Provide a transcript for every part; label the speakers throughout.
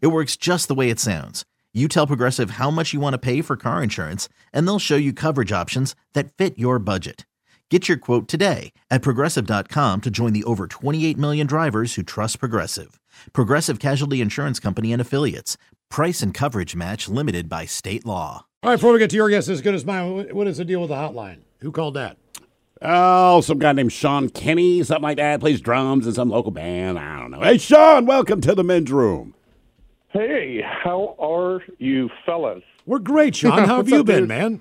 Speaker 1: It works just the way it sounds. You tell Progressive how much you want to pay for car insurance, and they'll show you coverage options that fit your budget. Get your quote today at progressive.com to join the over 28 million drivers who trust Progressive. Progressive Casualty Insurance Company and Affiliates. Price and coverage match limited by state law.
Speaker 2: All right, before we get to your guess as good as mine, what- what is the deal with the hotline? Who called that?
Speaker 3: Oh, some guy named Sean Kinney, something like that, plays drums in some local band. I don't know. Hey, Sean, welcome to the men's room.
Speaker 4: Hey, how are you fellas?
Speaker 2: We're great, Sean. How have you been, man?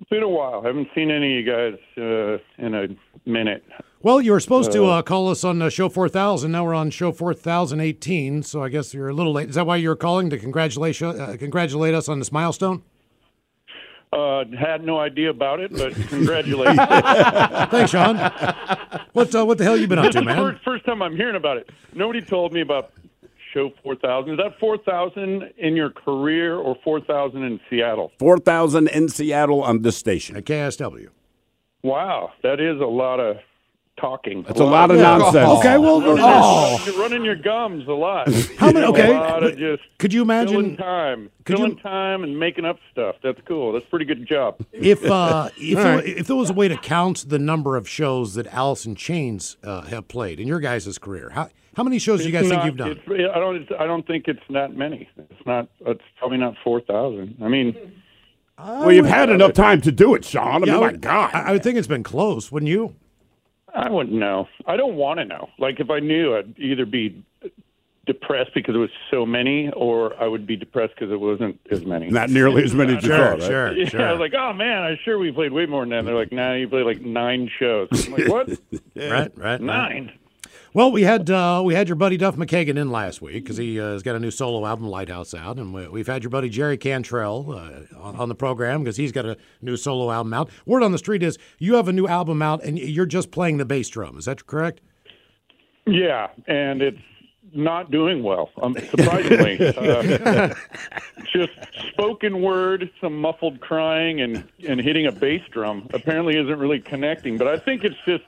Speaker 4: It's been a while. haven't seen any of you guys uh, in a minute.
Speaker 2: Well, you were supposed to uh, call us on uh, show 4000. Now we're on show 4018, so I guess you're a little late. Is that why you were calling to congratulate, uh, congratulate us on this milestone?
Speaker 4: Uh, had no idea about it, but congratulations.
Speaker 2: Thanks, Sean. What uh, what the hell you been up to, man?
Speaker 4: first, first time I'm hearing about it. Nobody told me about show 4000. Is that 4000 in your career or 4000 in Seattle?
Speaker 3: 4,000 in Seattle on this station.
Speaker 2: At KISW.
Speaker 4: Wow, that is a lot of talking.
Speaker 3: That's a lot of nonsense.
Speaker 2: Okay, well,
Speaker 4: Running,
Speaker 2: oh.
Speaker 4: your, running your gums a lot.
Speaker 2: How many- okay.
Speaker 4: A lot of just
Speaker 2: Could you
Speaker 4: filling
Speaker 2: imagine
Speaker 4: time,
Speaker 2: could
Speaker 4: filling
Speaker 2: you-
Speaker 4: time, and making up stuff. That's cool. That's a pretty good job.
Speaker 2: if uh, if, there, if there was a way to count the number of shows that Alice in Chains uh, have played in your guys' career, how how many shows do you guys
Speaker 4: It's
Speaker 2: think you've done?
Speaker 4: it's- I don't. I don't think it's that many. It's not. It's probably not four thousand. I mean,
Speaker 3: Well, you've had enough time to do it, Sean. I mean,
Speaker 2: Yeah, I
Speaker 3: my God.
Speaker 2: I, I would think it's been close, wouldn't you?
Speaker 4: I wouldn't know. I don't want to know. Like if I knew, I'd either be depressed because it was so many, or I would be depressed because it wasn't as many.
Speaker 3: Not nearly as many as you
Speaker 2: Sure,
Speaker 3: thought, right?
Speaker 2: sure,
Speaker 4: Yeah,
Speaker 2: sure.
Speaker 4: I was like, oh man, I'm sure we played way more than that. They're like, nah, you played like nine shows. I'm like, what?
Speaker 2: right, right, right. Well, we had uh, we had your buddy Duff McKagan in last week because he uh, has got a new solo album, Lighthouse, out, and we, we've had your buddy Jerry Cantrell uh, on, on the program because he's got a new solo album out. Word on the street is you have a new album out, and you're just playing the bass drum. Is that correct?
Speaker 4: Yeah, and it's not doing well, um, surprisingly. uh, just spoken word, some muffled crying, and and hitting a bass drum apparently isn't really connecting. But I think it's just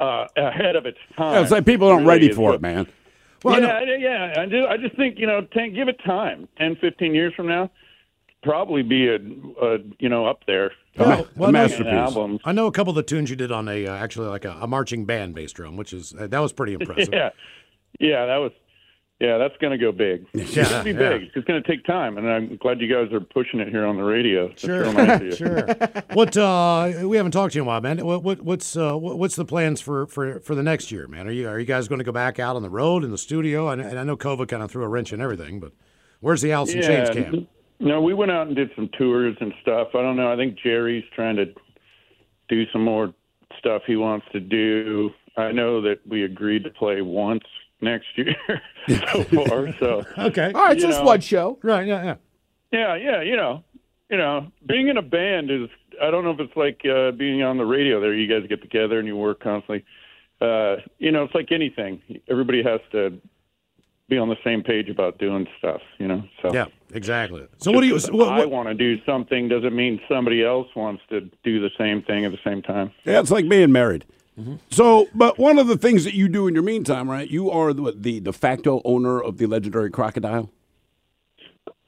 Speaker 4: uh, ahead of its time.
Speaker 3: Yeah, it's like people aren't
Speaker 4: Really
Speaker 3: ready for
Speaker 4: what-
Speaker 3: it, man.
Speaker 2: Well,
Speaker 4: yeah, I- yeah. I just, I just think you know, ten, give it time. 10, 15 years from now, probably be a, a you know up there.
Speaker 3: A,
Speaker 2: well,
Speaker 3: a
Speaker 2: no,
Speaker 3: masterpiece.
Speaker 4: albums.
Speaker 2: I know a couple of the tunes you did on a uh, actually like a, a marching band bass drum, which is uh, that was pretty impressive.
Speaker 4: Yeah, yeah, that was. Yeah, that's going to go big. It's
Speaker 2: Yeah,
Speaker 4: going to be
Speaker 2: yeah.
Speaker 4: big. It's going to take time, and I'm glad you guys are pushing it here on the radio. That's
Speaker 2: Sure,
Speaker 4: nice
Speaker 2: sure. What uh, we haven't talked to you in a while, man. What, what what's uh, what, what's the plans for, for, for the next year, man? Are you are you guys going to go back out on the road in the studio? And, and I know COVID kind of threw a wrench in everything, but where's the Alice in Chains camp?
Speaker 4: No, we went out and did some tours and stuff. I don't know. I think Jerry's trying to do some more stuff he wants to do. I know that we agreed to play once next year so far. So
Speaker 2: Okay,
Speaker 5: All right,
Speaker 4: You
Speaker 5: just
Speaker 4: know.
Speaker 5: one show.
Speaker 2: right, yeah, yeah.
Speaker 4: yeah, yeah, you know, you know, being in a band is. I don't know if it's like uh, being on the radio. There, you guys get together and you work constantly. Uh, you know, it's like anything. Everybody has to be on the same page about doing stuff. You know, so
Speaker 2: Yeah, exactly. So what do you?
Speaker 4: Just 'cause
Speaker 2: What,
Speaker 4: I want to do something doesn't mean somebody else wants to do the same thing at the same time.
Speaker 3: Yeah, it's like being married. So, but one of the things that you do in your meantime, right? You are the, the de facto owner of the legendary crocodile.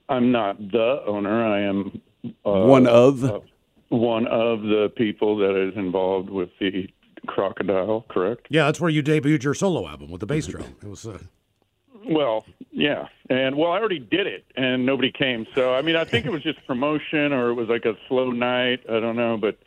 Speaker 4: I'm not the owner. I am uh,
Speaker 3: One of.
Speaker 4: uh, one of the people that is involved with the crocodile. Correct.
Speaker 2: yeah, that's where you debuted your solo album with the bass drum. It was. Uh,
Speaker 4: Well, yeah, and well, I already did it, and nobody came. So, I mean, I think it was just promotion, or it was like a slow night. I don't know, but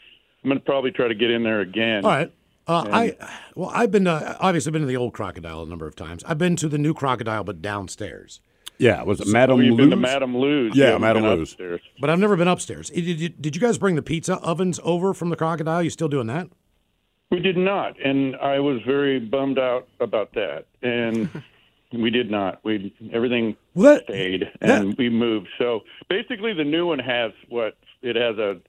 Speaker 4: I'm going to probably try to get in there again.
Speaker 2: All right. Uh, I well, I've been uh, obviously been to the old crocodile a number of times. I've been to the new crocodile, but downstairs.
Speaker 3: Yeah, was it Madame
Speaker 4: We've been to
Speaker 3: Lou's?
Speaker 4: Madame Lou's.
Speaker 3: Yeah,
Speaker 4: we've
Speaker 3: Madame
Speaker 4: been
Speaker 3: Lou's.
Speaker 4: upstairs.
Speaker 2: But I've never been upstairs. Did you, did you guys bring the pizza ovens over from the crocodile? You still doing that?
Speaker 4: We did not, and I was very bummed out about that. And we did not. We everything
Speaker 2: Well, that-
Speaker 4: stayed, and we moved. So basically, the new one has what it has a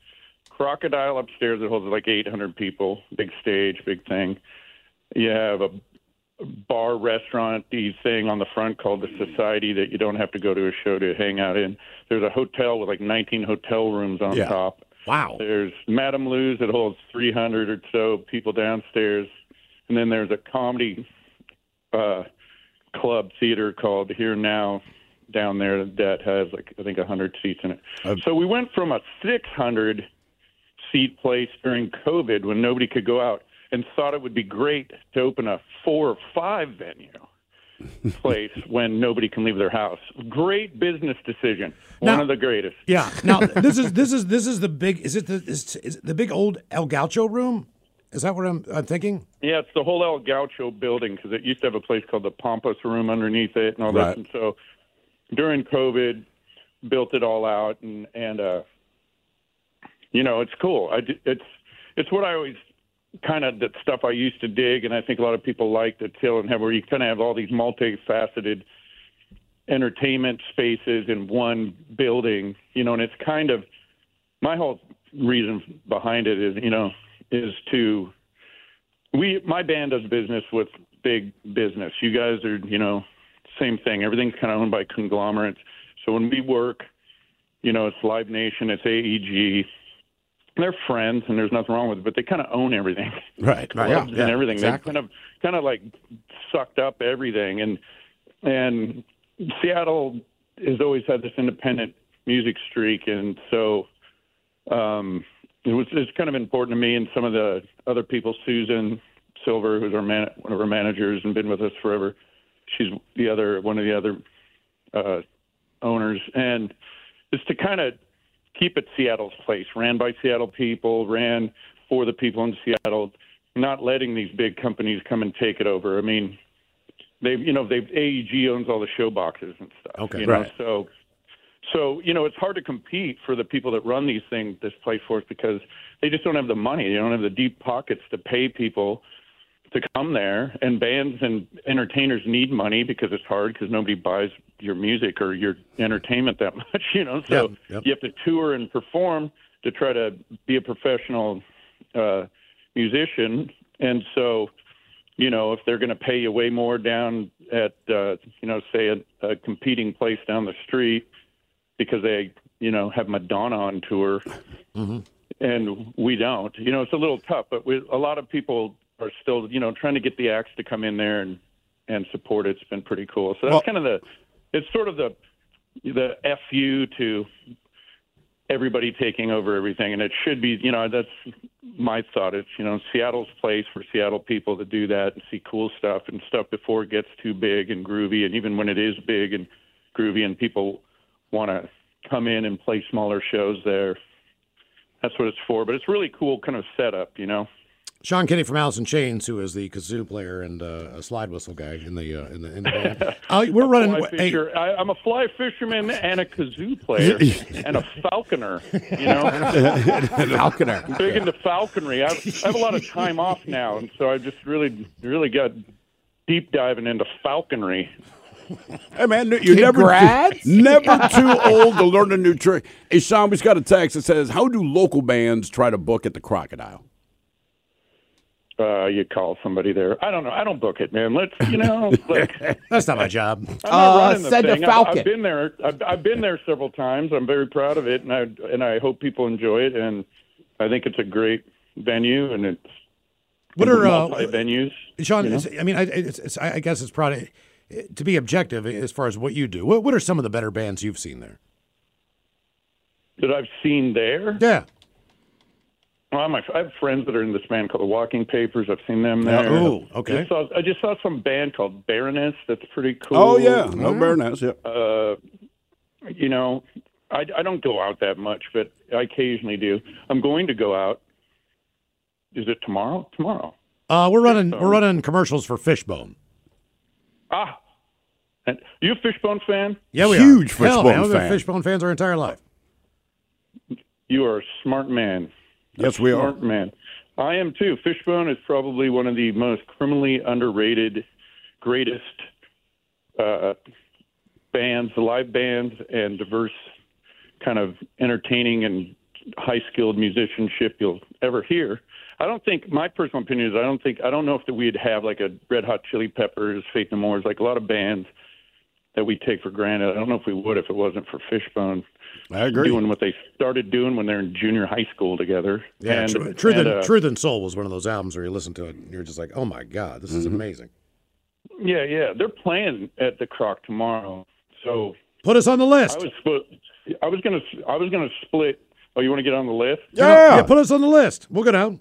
Speaker 4: crocodile upstairs that holds like 800 people, big stage, big thing. You have a bar restaurant thing on the front called the Society that you don't have to go to a show to hang out in. There's a hotel with like 19 hotel rooms on
Speaker 3: Yeah.
Speaker 4: top.
Speaker 2: Wow.
Speaker 4: There's Madame Lou's that holds 300 or so people downstairs, and then there's a comedy uh, club theater called Here Now down there that has like I think 100 seats in it. so we went from a 600 seat place during COVID when nobody could go out, and thought it would be great to open a four or five venue place when nobody can leave their house. Great business decision. One of the greatest.
Speaker 2: Yeah. Now this is this is this is the big. Is it the is, is it the big old El Gaucho room? Is that what I'm, I'm thinking?
Speaker 4: Yeah, it's the whole El Gaucho building because it used to have a place called the Pampas Room underneath it and all
Speaker 3: Right.
Speaker 4: that. And so during COVID, built it all out and and uh, you know it's cool. I it's it's what I always kind of that stuff I used to dig, and I think a lot of people like the Till and have where you kind of have all these multifaceted entertainment spaces in one building, you know, and it's kind of my whole reason behind it is, you know, is to we my band does business with big business. You guys are, you know, same thing. Everything's kind of owned by conglomerates. So when we work, you know, it's Live Nation, it's AEG. They're friends, and there's nothing wrong with it, but they kind of own everything
Speaker 3: Right.
Speaker 2: Right. Yeah,
Speaker 4: and everything.
Speaker 2: exactly.
Speaker 4: They kind of kind of like sucked up everything, and and Seattle has always had this independent music streak, and so um, it was it's kind of important to me and some of the other people. Susan Silver, who's our man, one of our managers and been with us forever. She's the other one of the other uh, owners, and is to kind of keep it Seattle's place, ran by Seattle people, ran for the people in Seattle, not letting these big companies come and take it over. I mean, they've you know they've AEG owns all the Showboxes and stuff.
Speaker 2: Okay.
Speaker 4: you know,
Speaker 3: Right.
Speaker 4: so so you know it's hard to compete for the people that run these things, this place for us, because they just don't have the money. They don't have the deep pockets to pay people to come there and bands and entertainers need money because it's hard because nobody buys your music or your entertainment that much you know so
Speaker 2: Yep, yep.
Speaker 4: you have to tour and perform to try to be a professional uh musician and so you know if they're going to pay you way more down at uh you know say a, a competing place down the street because they you know have madonna on tour and we don't. You know, it's a little tough, but we, a lot of people are still, you know, trying to get the acts to come in there and and support it. It's been pretty cool. So that's
Speaker 3: Well-
Speaker 4: kind of the, it's sort of the the fu to everybody taking over everything, and it should be, you know, that's my thought. It's you know, Seattle's place for Seattle people to do that and see cool stuff and stuff before it gets too big and groovy, and even when it is big and groovy and people want to come in and play smaller shows there that's what it's for. But it's really cool kind of setup, you know.
Speaker 2: Sean Kinney from Alice in Chains, who is the kazoo player and uh, a slide whistle guy in the uh, in the, in the band. Uh, we're running.
Speaker 4: Fly
Speaker 2: Hey.
Speaker 4: I, I'm a fly fisherman and a kazoo player and a falconer. You know,
Speaker 3: Falconer.
Speaker 4: big into falconry. I, I have a lot of time off now, and so I just really, really got deep diving into falconry.
Speaker 3: Hey man, you're never too, never too old to learn a new trick. Hey Sean, we've got a text that says, "How do local bands try to book at the Crocodile?"
Speaker 4: Uh, you call somebody there. I don't know. I don't book it, man. Let's, you know, like
Speaker 2: that's not my job.
Speaker 4: I'm not
Speaker 5: Uh,
Speaker 4: running the
Speaker 5: send a
Speaker 4: thing. I've-
Speaker 5: Falcon.
Speaker 4: I've, been there. I've, I've been there several times. I'm very proud of it, and I and I hope people enjoy it. And I think it's a great venue, and it's
Speaker 2: What are uh,
Speaker 4: multi venues.
Speaker 2: Sean? it's- I mean, I, it's, it's, I I guess it's probably to be objective as far as what you do. What, what are some of the better bands you've seen there?
Speaker 4: that I've seen there.
Speaker 2: Yeah.
Speaker 4: Well, my, I have friends that are in this band called the Walking Papers. I've seen them there.
Speaker 2: Oh, okay.
Speaker 4: Just saw, I just saw some band called Baroness. That's pretty cool.
Speaker 3: Oh yeah, no Baroness. Yep.
Speaker 4: Uh, you know, I, I don't go out that much, but I occasionally do. I'm going to go out. Is it tomorrow? Tomorrow.
Speaker 2: Uh, we're running we're running commercials for Fishbone.
Speaker 4: Ah, And you a Fishbone fan?
Speaker 2: Yeah, we
Speaker 3: Huge
Speaker 2: are. Hell, man,
Speaker 3: Fishbone
Speaker 2: we've been
Speaker 3: fan.
Speaker 2: Fishbone fans our entire life.
Speaker 4: You are a smart man.
Speaker 3: Yes, we are.
Speaker 4: Man. I am too. Fishbone is probably one of the most criminally underrated, greatest uh, bands, live bands, and diverse kind of entertaining and high skilled musicianship you'll ever hear. I don't think my personal opinion is I don't think I don't know if that we'd have like a Red Hot Chili Peppers, Faith No More, like a lot of bands that we take for granted. I don't know if we would if it wasn't for Fishbone
Speaker 3: I agree.
Speaker 4: doing what they started doing when they're in junior high school together.
Speaker 2: Yeah,
Speaker 4: and,
Speaker 2: Tru- Truth,
Speaker 4: and,
Speaker 2: and,
Speaker 4: uh,
Speaker 2: Truth and Soul was one of those albums where you listen to it and you're just like, oh my God, this is
Speaker 3: Mm-hmm.
Speaker 2: amazing.
Speaker 4: Yeah, yeah, they're playing at the Croc tomorrow. So
Speaker 2: Put us on the list.
Speaker 4: I was split. I was gonna. I was gonna split. Oh, you want to get on the list?
Speaker 3: Yeah.
Speaker 2: yeah, put us on the list. We'll go down.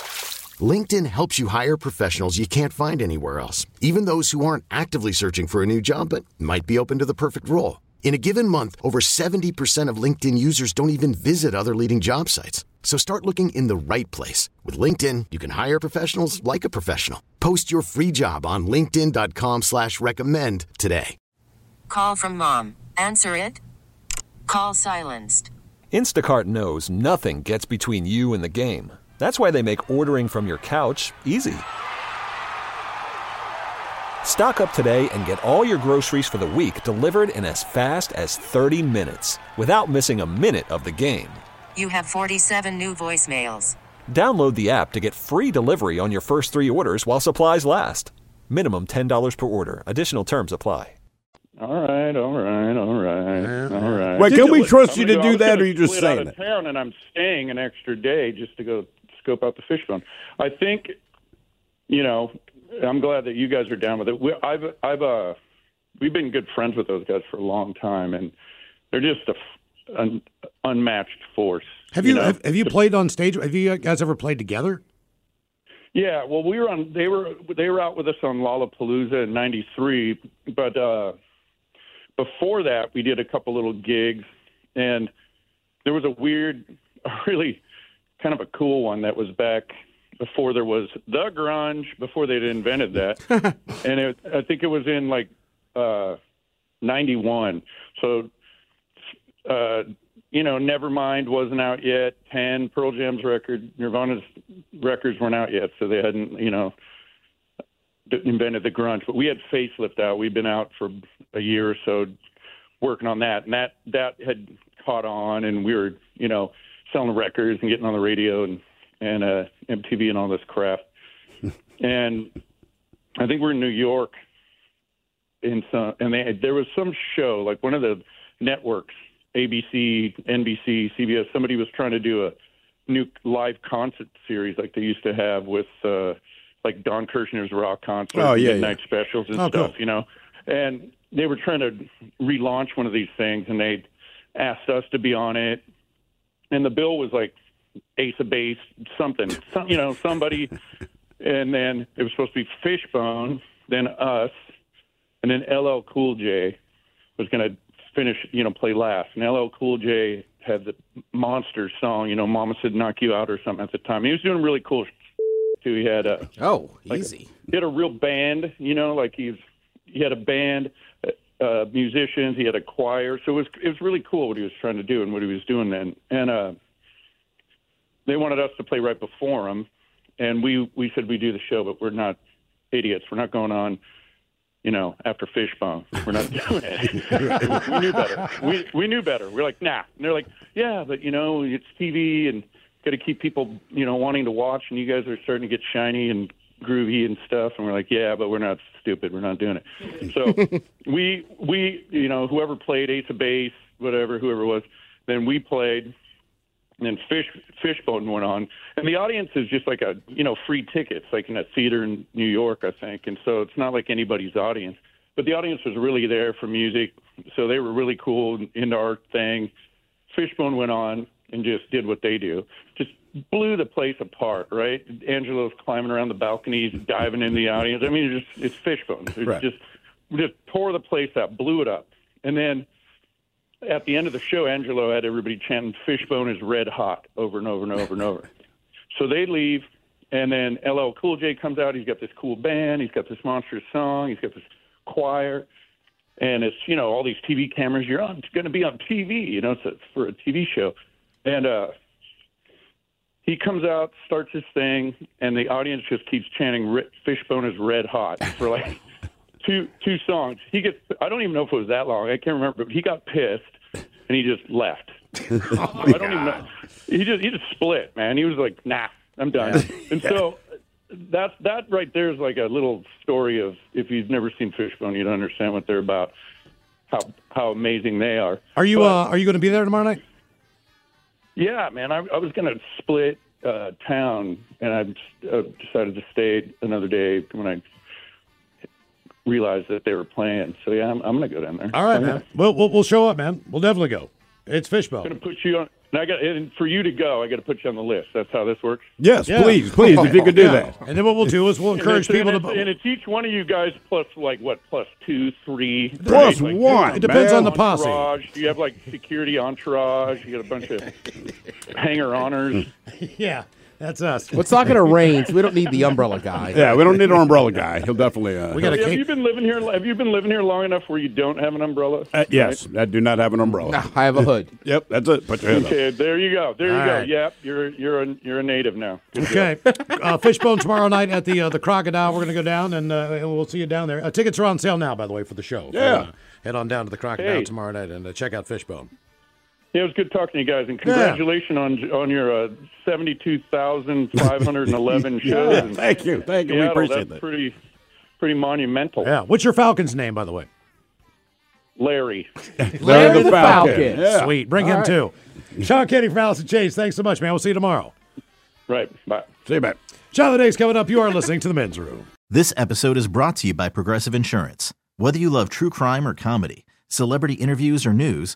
Speaker 5: LinkedIn helps you hire professionals you can't find anywhere else, even those who aren't actively searching for a new job but might be open to the perfect role. In a given month, over 70% of LinkedIn users don't even visit other leading job sites. So start looking in the right place. With LinkedIn, you can hire professionals like a professional. Post your free job on linkedin.com slash recommend today.
Speaker 6: Call from mom. Answer it. Call silenced.
Speaker 7: Instacart knows nothing gets between you and the game. That's why they make ordering from your couch easy. Stock up today and get all your groceries for the week delivered in as fast as 30 minutes without missing a minute of the game.
Speaker 6: You have 47 new voicemails.
Speaker 7: Download the app to get free delivery on your first three orders while supplies last. Minimum $10 per order. Additional terms apply.
Speaker 4: All right, all right, all right, all right.
Speaker 3: Wait, can we trust you to
Speaker 4: gonna go- I
Speaker 3: do that,
Speaker 4: gonna
Speaker 3: or you just
Speaker 4: split out
Speaker 3: saying
Speaker 4: of
Speaker 3: it?
Speaker 4: town, and I'm staying an extra day just to go scope out the fishbone. I think, you know, I'm glad that you guys are down with it. We, I've, I've, uh, we've been good friends with those guys for a long time, and they're just a, an unmatched force.
Speaker 2: Have you,
Speaker 4: know?
Speaker 2: have, have you played on stage? Have you guys ever played together?
Speaker 4: Yeah, well, we were on. They were they were out with us on Lollapalooza in '93, but uh, before that, we did a couple little gigs, and there was a weird, really kind of a cool one that was back before there was the grunge, before they'd invented that, and it, I think it was in like uh, '91. So, uh, you know, Nevermind wasn't out yet. Ten, Pearl Jam's record, Nirvana's records weren't out yet, so they hadn't, you know, invented the grunge. But we had Facelift out. We'd been out for a year or so working on that, and that that had caught on, and we were, you know, selling records and getting on the radio and and uh, MTV and all this crap. and I think we're in New York, in some, and they there was some show like one of the networks, ABC, NBC, CBS. Somebody was trying to do a new live concert series like they used to have with uh, like Don Kirshner's rock concerts,
Speaker 3: Oh, yeah,
Speaker 4: midnight specials and
Speaker 2: Oh,
Speaker 4: stuff,
Speaker 2: cool.
Speaker 4: you know. And they were trying to relaunch one of these things, and they asked us to be on it. And the bill was like Ace of Base, something, some, you know, somebody. and then it was supposed to be Fishbone, then us, and then LL Cool J was going to finish, you know, play last. And LL Cool J had the monster song, you know, Mama said knock you out or something at the time. He was doing really cool too. He had a
Speaker 8: Oh,
Speaker 4: like,
Speaker 8: easy.
Speaker 4: He had a real band, you know, like he's he had a band, uh, uh, musicians. He had a choir, so it was it was really cool what he was trying to do and what he was doing then. And uh, they wanted us to play right before him, and we we said we do the show, but we're not idiots. We're not going on. You know, after Fishbone, we're not doing it. we knew better. We we knew better. We're like, nah. And they're like, yeah, but you know, it's TV and got to keep people, you know, wanting to watch. And you guys are starting to get shiny and groovy and stuff. And we're like, yeah, but we're not stupid. We're not doing it. So we we you know whoever played Ace of Base, whatever, whoever it was, then we played, and then Fish Fishbone went on, and the audience is just like a you know free tickets, like in a theater in New York, I think, and so it's not like anybody's audience, but the audience was really there for music, so they were really cool into our thing. Fishbone went on and just did what they do, just blew the place apart. Right, Angelo's climbing around the balconies, diving in the audience. I mean, it's just it's Fishbone. It's
Speaker 3: Right.
Speaker 4: just just tore the place up, blew it up, and then at the end of the show, Angelo had everybody chanting "Fishbone is red hot" over and over and over and over. So they leave, and then LL Cool J comes out. He's got this cool band. He's got this monstrous song. He's got this choir, and it's you know all these TV cameras. You're on. It's going to be on TV. You know, it's a, for a TV show, and uh, he comes out, starts his thing, and the audience just keeps chanting "Fishbone is red hot" for like two two songs. He gets. I don't even know if it was that long. I can't remember. But he got pissed and he just left. I don't even know. He just he just split, man. He was like, "Nah, I'm done." And so that that right there is like a little story of if you've never seen Fishbone, you'd understand what they're about. How how amazing they are.
Speaker 2: Are you uh, are you going to be there tomorrow night?
Speaker 4: Yeah, man. I, I was going to split uh, town, and I uh, decided to stay another day when I realized that they were playing. So yeah, I'm, I'm going to go down there.
Speaker 2: All right, man. We'll, we'll we'll show up, man. We'll definitely go. It's Fishbone.
Speaker 4: going to put you on. And I got and for you to go, I got to put you on the list. That's how this works.
Speaker 3: Yes,
Speaker 2: Yeah.
Speaker 3: please, please, if you could do
Speaker 2: Yeah.
Speaker 3: that.
Speaker 2: And then what we'll do is we'll encourage
Speaker 4: and
Speaker 2: people
Speaker 4: and
Speaker 2: to.
Speaker 4: it's, and it's each one of you guys plus like what plus two, three,
Speaker 3: Plus
Speaker 4: right? Like,
Speaker 3: one,
Speaker 2: It depends
Speaker 3: man.
Speaker 2: on the posse.
Speaker 4: entourage. You have like security entourage. You got a bunch of hanger honors.
Speaker 2: Yeah, that's us.
Speaker 9: Well, it's not going to rain, so we don't need the umbrella guy.
Speaker 3: Yeah, we don't need an umbrella guy. He'll definitely. Uh,
Speaker 2: We got
Speaker 4: Have you been living here? Have you been living here long enough where you don't have an umbrella?
Speaker 3: uh, yes, I do not have an umbrella.
Speaker 9: No, I have a hood.
Speaker 3: Yep, that's it. Put your head up.
Speaker 4: There you go. There you
Speaker 2: All
Speaker 4: go.
Speaker 2: right.
Speaker 4: Yep, you're you're a you're a native now. Good.
Speaker 2: Okay, uh, Fishbone tomorrow night at the uh, the Crocodile. We're going to go down and, uh, and we'll see you down there. Uh, tickets are on sale now, by the way, for the show.
Speaker 3: Yeah.
Speaker 2: uh, head on down to the Crocodile
Speaker 4: Hey.
Speaker 2: tomorrow night and uh, check out Fishbone.
Speaker 4: Yeah, it was good talking to you guys, and congratulations on on your uh, seventy-two thousand five hundred and eleven shows.
Speaker 3: Yeah, thank you, thank you. We
Speaker 4: Seattle.
Speaker 3: appreciate
Speaker 4: That's
Speaker 3: that.
Speaker 4: pretty pretty monumental.
Speaker 2: Yeah. What's your Falcon's name, by the way?
Speaker 4: Larry.
Speaker 3: Larry the Falcon.
Speaker 9: Falcon.
Speaker 3: Yeah.
Speaker 2: Sweet. Bring
Speaker 9: All
Speaker 2: him
Speaker 9: right.
Speaker 2: too. Sean Kinney from Alice in Chains. Thanks so much, man. We'll see you tomorrow.
Speaker 4: Right. Bye.
Speaker 3: See you, man.
Speaker 2: Shot of the day's coming up. You are listening to the Men's Room.
Speaker 1: This episode is brought to you by Progressive Insurance. Whether you love true crime or comedy, celebrity interviews or news,